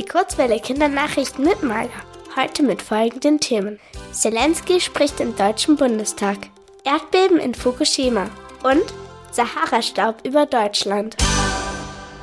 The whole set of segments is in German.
Die Kurzwelle Kindernachrichten mit Maler. Heute mit folgenden Themen. Zelensky spricht im Deutschen Bundestag. Erdbeben in Fukushima. Und Sahara-Staub über Deutschland.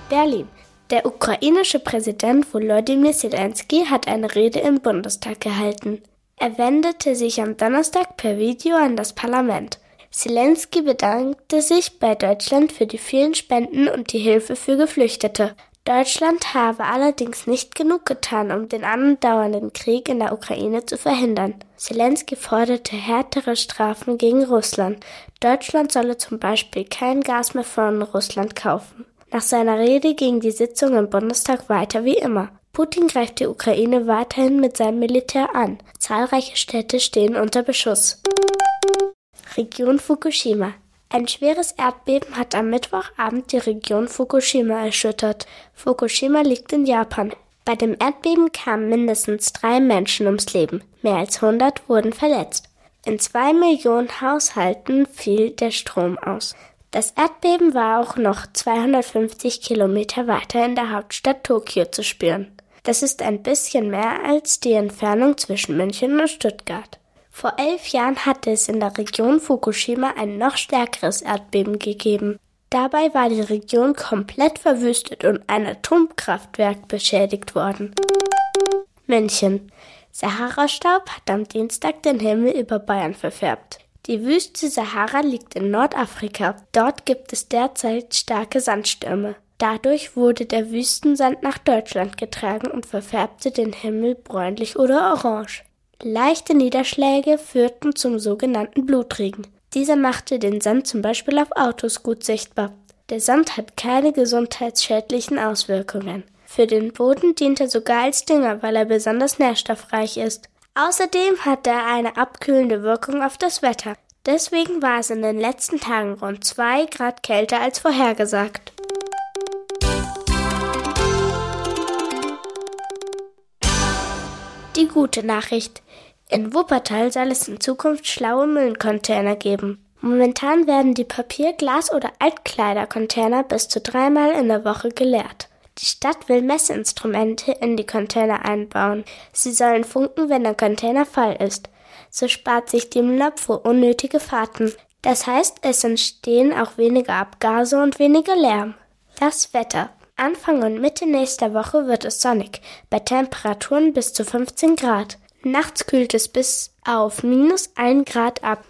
Berlin. Der ukrainische Präsident Volodymyr Zelensky hat eine Rede im Bundestag gehalten. Er wendete sich am Donnerstag per Video an das Parlament. Zelensky bedankte sich bei Deutschland für die vielen Spenden und die Hilfe für Geflüchtete. Deutschland habe allerdings nicht genug getan, um den andauernden Krieg in der Ukraine zu verhindern. Zelensky forderte härtere Strafen gegen Russland. Deutschland solle zum Beispiel kein Gas mehr von Russland kaufen. Nach seiner Rede ging die Sitzung im Bundestag weiter wie immer. Putin greift die Ukraine weiterhin mit seinem Militär an. Zahlreiche Städte stehen unter Beschuss. Region Fukushima. Ein schweres Erdbeben hat am Mittwochabend die Region Fukushima erschüttert. Fukushima liegt in Japan. Bei dem Erdbeben kamen mindestens drei Menschen ums Leben. Mehr als 100 wurden verletzt. In zwei Millionen Haushalten fiel der Strom aus. Das Erdbeben war auch noch 250 Kilometer weiter in der Hauptstadt Tokio zu spüren. Das ist ein bisschen mehr als die Entfernung zwischen München und Stuttgart. Vor elf Jahren hatte es in der Region Fukushima ein noch stärkeres Erdbeben gegeben. Dabei war die Region komplett verwüstet und ein Atomkraftwerk beschädigt worden. München. Sahara-Staub hat am Dienstag den Himmel über Bayern verfärbt. Die Wüste Sahara liegt in Nordafrika. Dort gibt es derzeit starke Sandstürme. Dadurch wurde der Wüstensand nach Deutschland getragen und verfärbte den Himmel bräunlich oder orange. Leichte Niederschläge führten zum sogenannten Blutregen. Dieser machte den Sand zum Beispiel auf Autos gut sichtbar. Der Sand hat keine gesundheitsschädlichen Auswirkungen. Für den Boden dient er sogar als Dünger, weil er besonders nährstoffreich ist. Außerdem hat er eine abkühlende Wirkung auf das Wetter. Deswegen war es in den letzten Tagen rund zwei Grad kälter als vorhergesagt. Gute Nachricht. In Wuppertal soll es in Zukunft schlaue Müllcontainer geben. Momentan werden die Papier-, Glas- oder Altkleidercontainer bis zu dreimal in der Woche geleert. Die Stadt will Messinstrumente in die Container einbauen. Sie sollen funken, wenn der Container voll ist. So spart sich die Müllabfuhr unnötige Fahrten. Das heißt, es entstehen auch weniger Abgase und weniger Lärm. Das Wetter. Anfang und Mitte nächster Woche wird es sonnig, bei Temperaturen bis zu 15 Grad. Nachts kühlt es bis auf minus 1 Grad ab.